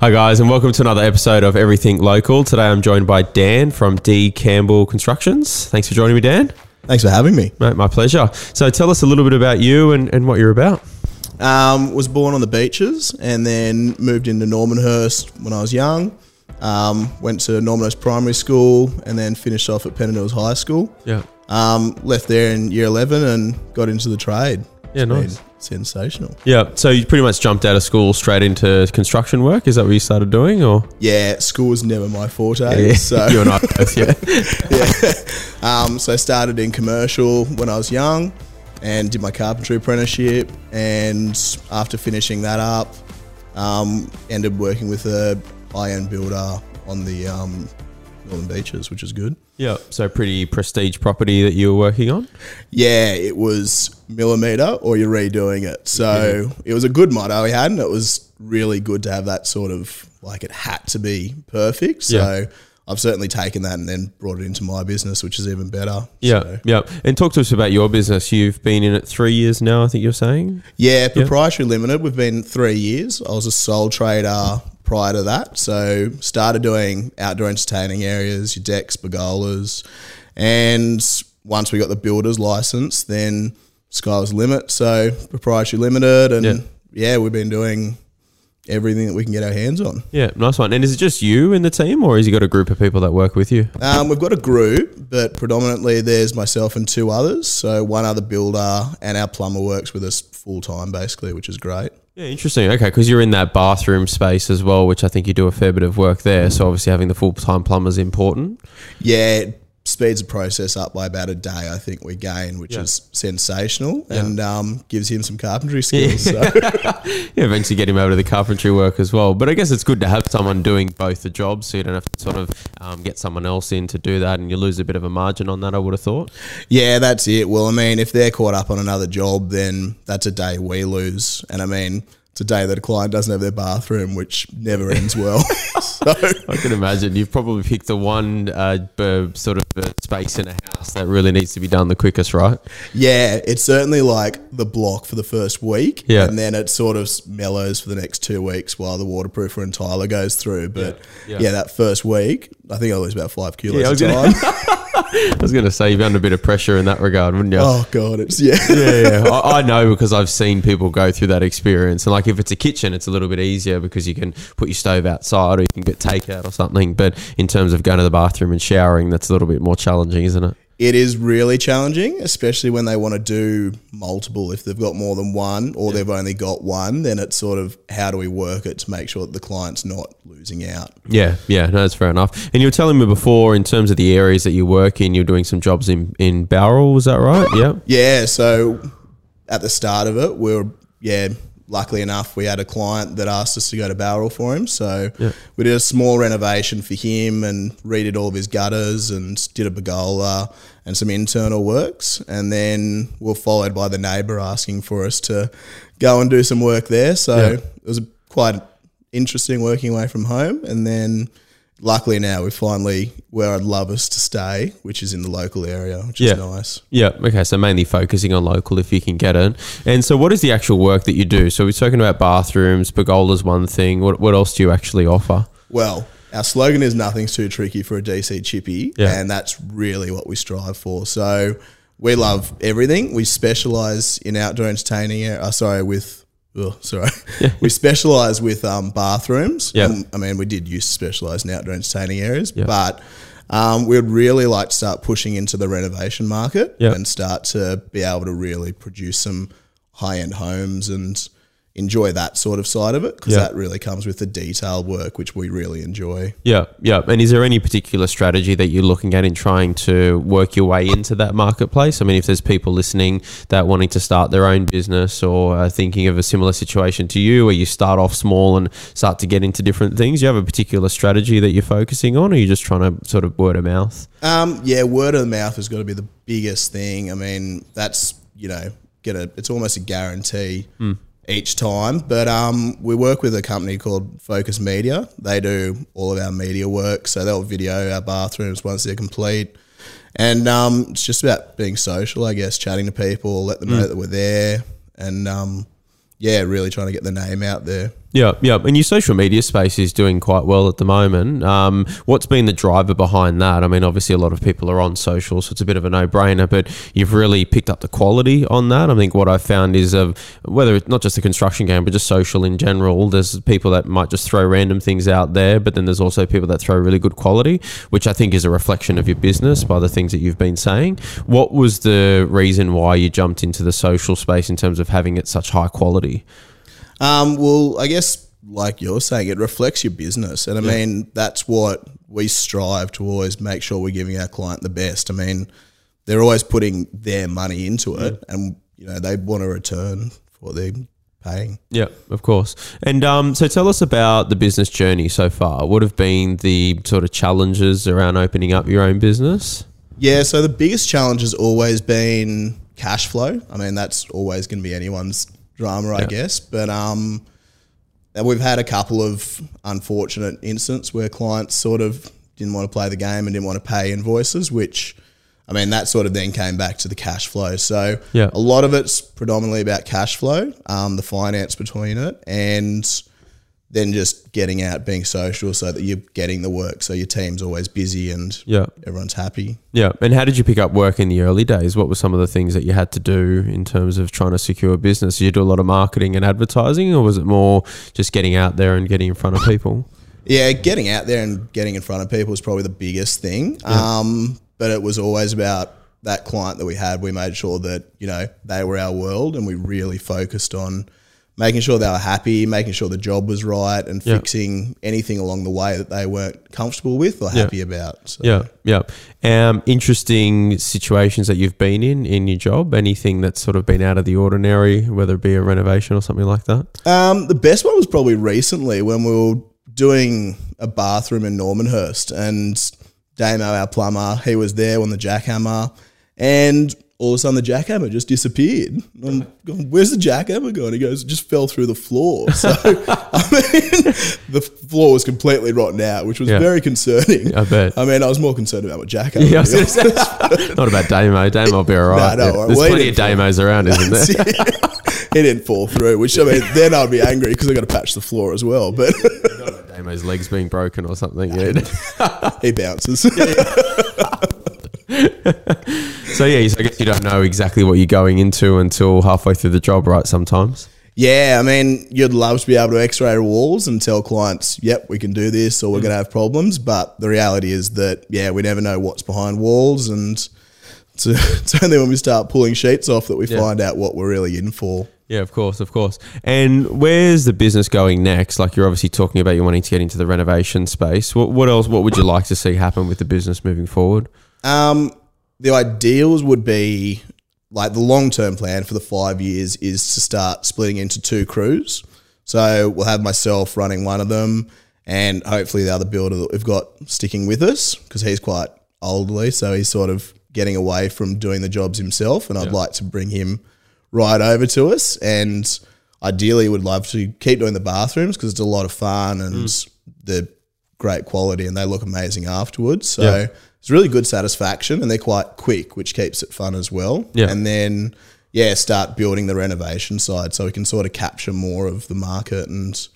Hi, guys, and welcome to another episode of Everything Local. Today I'm joined by Dan from D. Campbell Constructions. Thanks for joining me, Dan. Thanks for having me. Mate, my pleasure. So tell us a little bit about you and, and what you're about. Um, was born on the beaches and then moved into Normanhurst when I was young. Um, went to Normanhurst Primary School and then finished off at Pennant High School. Yeah. Um, left there in year 11 and got into the trade. Yeah, nice. been Sensational. Yeah. So you pretty much jumped out of school straight into construction work. Is that what you started doing, or Yeah, school was never my forte. So you and I both? Yeah. Um, so I started in commercial when I was young and did my carpentry apprenticeship. And after finishing that up, um, ended working with a high-end builder on the um, Northern Beaches, which is good. Yeah. So pretty prestige property that you were working on. Yeah, it was millimeter or you're redoing it. So it was a good motto we had, and it was really good to have that sort of like it had to be perfect. So Yeah. I've certainly taken that and then brought it into my business, which is even better. Yeah. So- Yeah. And talk to us about your business. You've been in it three years now. I think you're saying. Yeah, proprietary limited. We've been three years. I was a sole trader prior to that. So started doing outdoor entertaining areas, your decks, pergolas, and once we got the builder's license, then sky was limit. So proprietary limited, and Yeah. yeah. we've been doing everything that we can get our hands on. Yeah. Nice one. And is it just you in the team, or has you got a group of people that work with you? Um, we've got a group, but predominantly there's myself and two others. So one other builder and our plumber works with us full time, basically, which is great. Yeah, interesting. Okay, because you're in that bathroom space as well, which I think you do a fair bit of work there. So obviously having the full time plumber is important. Yeah, speeds the process up by about a day. I think we gain, which Yeah. is sensational, and um, gives him some carpentry skills. So Yeah, eventually get him over to the carpentry work as well. But I guess it's good to have someone doing both the jobs, so you don't have to sort of um, get someone else in to do that, and you lose a bit of a margin on that. I would have thought. yeah, that's it. Well, I mean, if they're caught up on another job, then that's a day we lose, and I mean. It's a day that a client doesn't have their bathroom, which never ends well. so, I can imagine you've probably picked the one uh, sort of uh, space in a house that really needs to be done the quickest, right? yeah, it's certainly like the block for the first week, Yeah. and then it sort of mellows for the next two weeks while the waterproofer and tiler goes through. But Yeah. yeah, Yeah. that first week, I think I lose about five kilos Yeah, a time. I was going to say you've under a bit of pressure in that regard, wouldn't you? oh god, it's yeah. yeah, yeah. I, I know because I've seen people go through that experience. And like if it's a kitchen, it's a little bit easier because you can put your stove outside or you can get takeout or something. But in terms of going to the bathroom and showering, that's a little bit more challenging, isn't it? It is really challenging, especially when they want to do multiple. If they've got more than one or they've only got one, then it's sort of how do we work it to make sure that the client's not losing out. Yeah, yeah, no, that's fair enough. And you were telling me before, in terms of the areas that you work in, you're doing some jobs in in Bowral, was that right? Yeah. Yeah, so at the start of it, we were yeah. Luckily enough, we had a client that asked us to go to Bowral for him. So we did a small renovation for him and redid all of his gutters and did a pergola and some internal works. And then we are followed by the neighbour asking for us to go and do some work there. So Yeah. it was quite interesting working away from home. And then luckily now we're finally where I'd love us to stay, which is in the local area, which Yeah. is nice. Yeah. Okay. So mainly focusing on local if you can get it. And so, what is the actual work that you do? So we're talking about bathrooms. Pergola's one thing. What What else do you actually offer? Well, our slogan is nothing's too tricky for a DC chippy, Yeah. and that's really what we strive for. So we love everything. We specialize in outdoor entertaining. Uh, sorry, with oh, sorry, we specialize with um, bathrooms. Yeah. Um, I mean, we did used to specialize in outdoor entertaining areas, Yeah. but. Um, we'd really like to start pushing into the renovation market Yeah. and start to be able to really produce some high end homes and enjoy that sort of side of it because Yeah. that really comes with the detail work, which we really enjoy. Yeah, yeah. And is there any particular strategy that you're looking at in trying to work your way into that marketplace? I mean, if there's people listening that wanting to start their own business or are thinking of a similar situation to you, where you start off small and start to get into different things, you have a particular strategy that you're focusing on, or are you just trying to sort of word of mouth? Um, yeah, word of mouth has got to be the biggest thing. I mean, that's you know, get a it's almost a guarantee each time. But um, we work with a company called Focus Media. They do all of our media work, so they'll video our bathrooms once they're complete. And um, it's just about being social, I guess, chatting to people, let them know that we're there, and um, yeah, really trying to get the name out there. Yeah, yeah. And your social media space is doing quite well at the moment. Um, what's been the driver behind that? I mean, obviously, a lot of people are on social, so it's a bit of a no brainer, but you've really picked up the quality on that. I think what I've found is uh, whether it's not just the construction game, but just social in general, there's people that might just throw random things out there, but then there's also people that throw really good quality, which I think is a reflection of your business by the things that you've been saying. What was the reason why you jumped into the social space in terms of having it such high quality? Um, well, I guess like you're saying, it reflects your business, and I yeah. mean that's what we strive to always make sure we're giving our client the best. I mean, they're always putting their money into it, yeah. and you know they want a return for what they're paying. Yeah, of course. And um, so tell us about the business journey so far. What have been the sort of challenges around opening up your own business? Yeah, so the biggest challenge has always been cash flow. I mean, that's always going to be anyone's drama, I guess. But um, we've had a couple of unfortunate incidents where clients sort of didn't want to play the game and didn't want to pay invoices, which I mean that sort of then came back to the cash flow. So yeah. a lot of it's predominantly about cash flow, um, the finance between it, and then just getting out, being social, so that you're getting the work, so your team's always busy and yeah, everyone's happy. Yeah. And how did you pick up work in the early days? What were some of the things that you had to do in terms of trying to secure business? Did you do a lot of marketing and advertising, or was it more just getting out there and getting in front of people? Yeah, getting out there and getting in front of people is probably the biggest thing. Yeah. Um, but it was always about that client that we had. We made sure that you know they were our world, and we really focused on making sure they were happy, making sure the job was right, and yep. fixing anything along the way that they weren't comfortable with or happy yep. about. So. Yeah, yeah. Um, interesting situations that you've been in in your job. Anything that's sort of been out of the ordinary, whether it be a renovation or something like that. Um, the best one was probably recently when we were doing a bathroom in Normanhurst, and Damo, our plumber, he was there on the jackhammer, and all of a sudden the jackhammer just disappeared. I'm going, where's the jackhammer going? He goes, it just fell through the floor. So, I mean, the floor was completely rotten out, which was yeah. very concerning. I bet. I mean, I was more concerned about my jackhammer. Yeah, Not about Damo. Damo will be all right. No, no, There's well, plenty of Damos around, isn't there? he didn't fall through, which, I mean, then I'd be angry because i got to patch the floor as well. But Damo's legs being broken or something. he bounces. So yeah, so I guess you don't know exactly what you're going into until halfway through the job, right? Sometimes. Yeah, I mean, you'd love to be able to X-ray walls and tell clients, "Yep, we can do this," or "We're going to have problems." But the reality is that yeah, we never know what's behind walls, and it's, it's only when we start pulling sheets off that we yeah. find out what we're really in for. Yeah, of course, of course. And where's the business going next? Like you're obviously talking about you wanting to get into the renovation space. What, what else? What would you like to see happen with the business moving forward? Um, the ideals would be like the long term plan for the five years is to start splitting into two crews. So we'll have myself running one of them, and hopefully the other builder that we've got sticking with us because he's quite elderly, so he's sort of getting away from doing the jobs himself, and I'd like to bring him right over to us. And ideally, would love to keep doing the bathrooms because it's a lot of fun and mm. they're great quality and they look amazing afterwards. So. Yeah it's really good satisfaction and they're quite quick, which keeps it fun as well. Yeah. And then, yeah, start building the renovation side so we can sort of capture more of the market and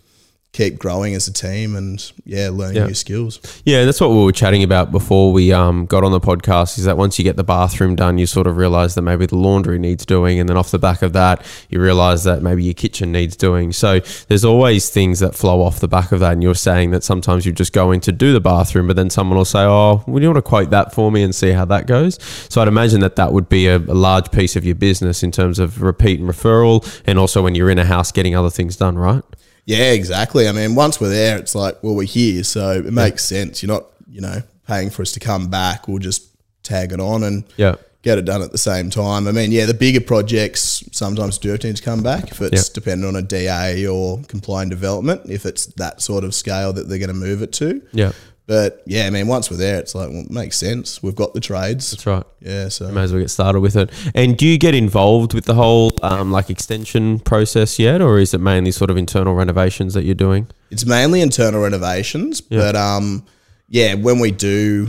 keep growing as a team and yeah, learning yeah. new skills. Yeah, that's what we were chatting about before we um, got on the podcast. Is that once you get the bathroom done, you sort of realize that maybe the laundry needs doing, and then off the back of that, you realize that maybe your kitchen needs doing. So there's always things that flow off the back of that. And you're saying that sometimes you just go in to do the bathroom, but then someone will say, "Oh, would you want to quote that for me and see how that goes?" So I'd imagine that that would be a, a large piece of your business in terms of repeat and referral, and also when you're in a house getting other things done, right? Yeah, exactly. I mean, once we're there, it's like, well, we're here, so it makes sense. You're not, you know, paying for us to come back. We'll just tag it on and yeah. get it done at the same time. I mean, yeah, the bigger projects sometimes do have to come back if it's yeah. dependent on a DA or compliant development. If it's that sort of scale that they're going to move it to, yeah. But yeah, I mean, once we're there, it's like, well, it makes sense. We've got the trades. That's right. Yeah, so you may as well get started with it. And do you get involved with the whole um, like extension process yet, or is it mainly sort of internal renovations that you're doing? It's mainly internal renovations, yeah. but um, yeah, when we do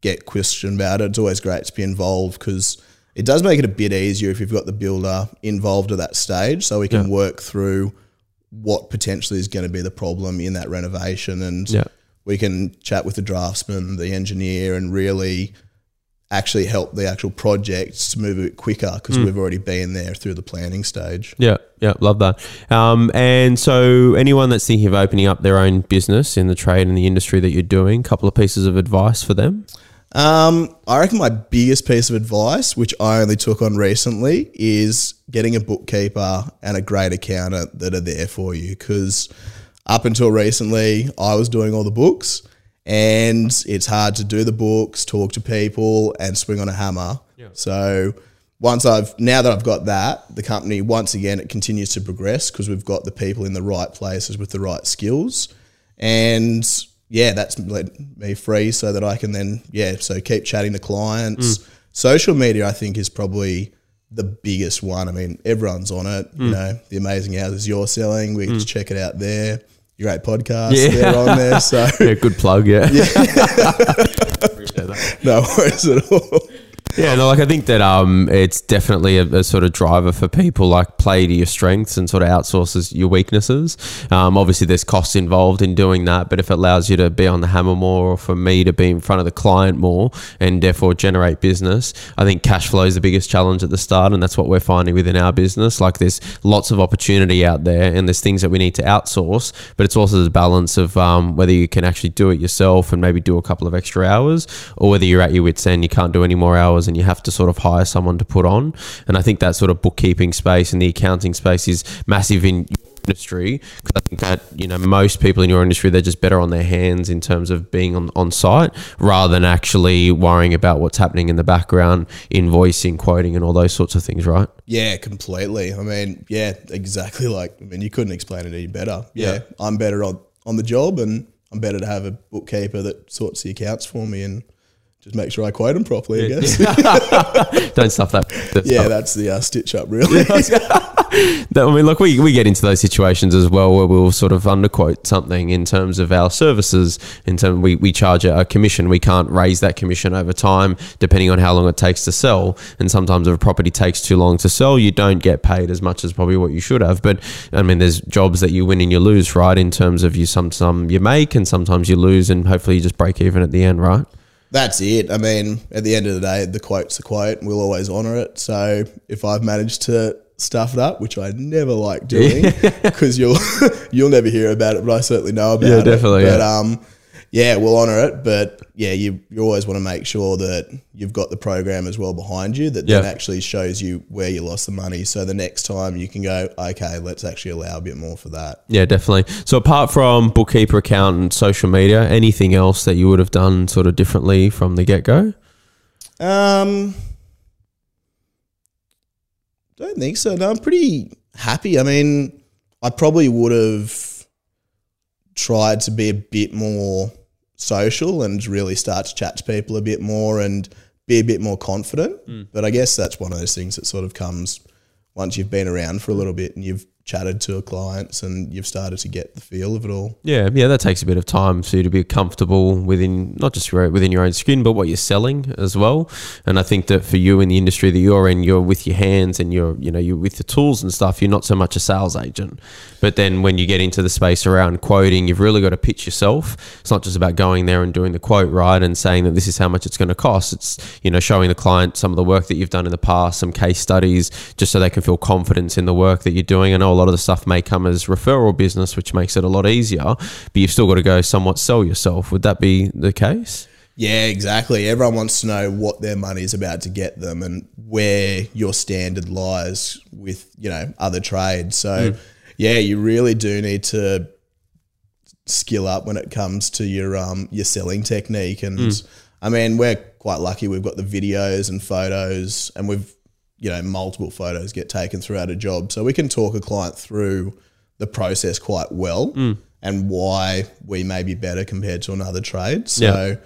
get questioned about it, it's always great to be involved because it does make it a bit easier if you've got the builder involved at that stage, so we can yeah. work through what potentially is going to be the problem in that renovation, and Yeah. We can chat with the draftsman, the engineer, and really actually help the actual projects move a bit quicker because we've already been there through the planning stage. Yeah, yeah, love that. Um, and so, anyone that's thinking of opening up their own business in the trade and the industry that you're doing, a couple of pieces of advice for them. Um, I reckon my biggest piece of advice, which I only took on recently, is getting a bookkeeper and a great accountant that are there for you. Because up until recently, I was doing all the books, and it's hard to do the books, talk to people, and swing on a hammer. So once I've now that I've got that, the company once again it continues to progress because we've got the people in the right places with the right skills, and yeah, that's let me free so that I can then yeah, so keep chatting to clients. Mm. Social media, I think, is probably the biggest one. I mean, everyone's on it. You mm. know, the amazing houses you're selling, we can just mm. check it out there. Your great podcast, Yeah. they're on there. So Yeah, good plug. Yeah, no worries at all. Yeah. No, like I think that um, it's definitely a, a sort of driver for people. Like play to your strengths and sort of outsources your weaknesses. Um, obviously, there's costs involved in doing that, but if it allows you to be on the hammer more, or for me to be in front of the client more, and therefore generate business, I think cash flow is the biggest challenge at the start, and that's what we're finding within our business. Like there's lots of opportunity out there, and there's things that we need to outsource, but it's also the balance of um, whether you can actually do it yourself and maybe do a couple of extra hours, or whether you're at your wits end, you can't do any more hours, and you have to sort of hire someone to put on. And I think that sort of bookkeeping space and the accounting space is massive in your industry because I think that you know most people in your industry they're just better on their hands in terms of being on, on site rather than actually worrying about what's happening in the background, invoicing, quoting, and all those sorts of things, right? Yeah, completely. I mean, yeah, exactly. Like, I mean, you couldn't explain it any better. Yeah, Yeah. I'm better on, on the job, and I'm better to have a bookkeeper that sorts the accounts for me and just make sure I quote them properly. I guess. Don't stuff that. Yeah, that's the uh, stitch up, really. That- I mean, look, we, we get into those situations as well where we'll sort of underquote something in terms of our services. In terms, we, we charge a, a commission. We can't raise that commission over time, depending on how long it takes to sell. And sometimes if a property takes too long to sell, you don't get paid as much as probably what you should have. But I mean, there's jobs that you win and you lose, right? In terms of you, some some you make and sometimes you lose, and hopefully you just break even at the end, right? That's it. I mean, at the end of the day, the quote's a quote, and we'll always honour it. So if I've managed to stuff it up, which I never like doing, because you'll you'll never hear about it, but I certainly know about Yeah, it. definitely, But yeah. um, yeah, we'll honour it. But yeah, you you always want to make sure that you've got the program as well behind you that then Yeah. actually shows you where you lost the money. So the next time you can go, okay, let's actually allow a bit more for that. Yeah, definitely. So apart from bookkeeper, accountant, social media, anything else that you would have done sort of differently from the get go? Um, don't think so. No, I'm pretty happy. I mean, I probably would have tried to be a bit more social and really start to chat to people a bit more and be a bit more confident. Mm. But I guess that's one of those things that sort of comes once you've been around for a little bit and you've chatted to clients and you've started to get the feel of it all. Yeah, yeah, that takes a bit of time for you to be comfortable within not just your, within your own skin, but what you're selling as well. And I think that for you in the industry that you're in, you're with your hands and you're you know you're with the tools and stuff. You're not so much a sales agent, but then when you get into the space around quoting, you've really got to pitch yourself. It's not just about going there and doing the quote right and saying that this is how much it's going to cost. It's you know showing the client some of the work that you've done in the past, some case studies, just so they can feel confidence in the work that you're doing. I know a lot of the stuff may come as referral business, which makes it a lot easier, but you've still got to go somewhat sell yourself. Would that be the case? Yeah, exactly. Everyone wants to know what their money is about to get them and where your standard lies with, you know, other trades. So, yeah, you really do need to skill up when it comes to your um your selling technique and I mean, we're quite lucky we've got the videos and photos and we've you know, multiple photos get taken throughout a job. So we can talk a client through the process quite well and why we may be better compared to another trade. So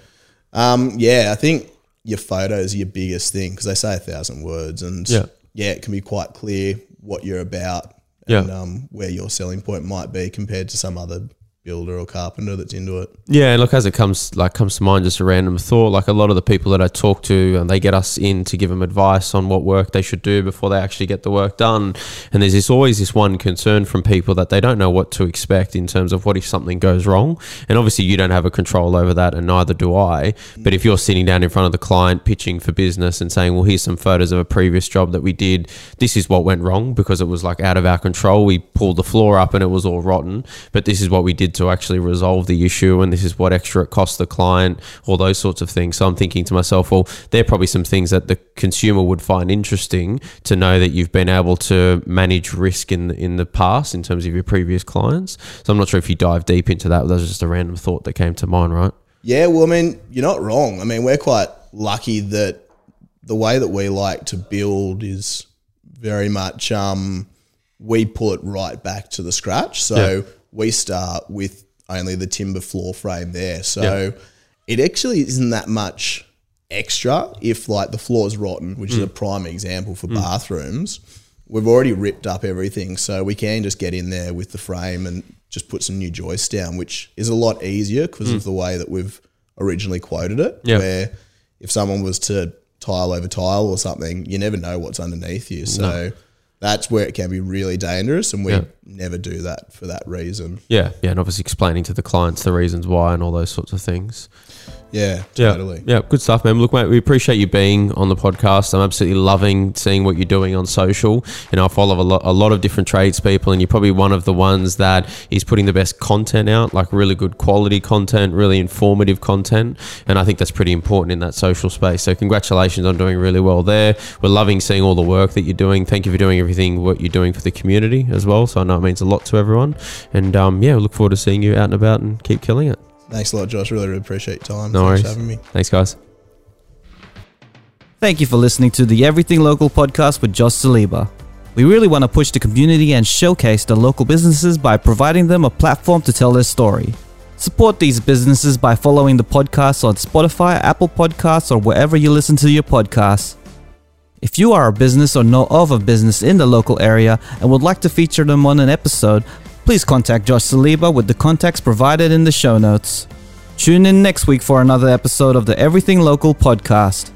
um, yeah, I think your photos are your biggest thing because they say a thousand words, and Yeah. yeah. it can be quite clear what you're about Yeah. and um, where your selling point might be compared to some other builder or carpenter that's into it. Yeah, look, as it comes like comes to mind, just a random thought. Like a lot of the people that I talk to, and they get us in to give them advice on what work they should do before they actually get the work done. And there's this always this one concern from people that they don't know what to expect in terms of what if something goes wrong. And obviously, you don't have a control over that, and neither do I. But if you're sitting down in front of the client pitching for business and saying, "Well, here's some photos of a previous job that we did. This is what went wrong because it was like out of our control. We pulled the floor up and it was all rotten, but this is what we did to actually resolve the issue, and this is what extra it costs the client, all those sorts of things. So I'm thinking to myself, well, there are probably some things that the consumer would find interesting to know that you've been able to manage risk in in the past in terms of your previous clients. So I'm not sure if you dive deep into that. That was just a random thought that came to mind, right? Yeah, well, I mean, you're not wrong. I mean, we're quite lucky that the way that we like to build is very much um, we put right back to the scratch. So yeah. We start with only the timber floor frame there. So it actually isn't that much extra if like the floor is rotten, which mm. is a prime example for mm. bathrooms. We've already ripped up everything, so we can just get in there with the frame and just put some new joists down, which is a lot easier because mm. of the way that we've originally quoted it. Where if someone was to tile over tile or something, you never know what's underneath you. So no that's where it can be really dangerous, and we yeah. never do that for that reason. Yeah, yeah, and obviously explaining to the clients the reasons why and all those sorts of things. Yeah, totally. Yeah, yeah, good stuff, man. Look, mate, we appreciate you being on the podcast. I'm absolutely loving seeing what you're doing on social. And I follow a lot, a lot of different tradespeople, and you're probably one of the ones that is putting the best content out, like really good quality content, really informative content. And I think that's pretty important in that social space. So, congratulations on doing really well there. We're loving seeing all the work that you're doing. Thank you for doing everything what you're doing for the community as well. So, I know it means a lot to everyone. And um, yeah, we look forward to seeing you out and about and keep killing it. Thanks a lot, Josh. Really, really appreciate your time. No Thanks worries. for having me. Thanks, guys. Thank you for listening to the Everything Local podcast with Josh Saliba. We really want to push the community and showcase the local businesses by providing them a platform to tell their story. Support these businesses by following the podcast on Spotify, Apple Podcasts, or wherever you listen to your podcasts. If you are a business or know of a business in the local area and would like to feature them on an episode, please contact Josh Saliba with the contacts provided in the show notes. Tune in next week for another episode of the Everything Local podcast.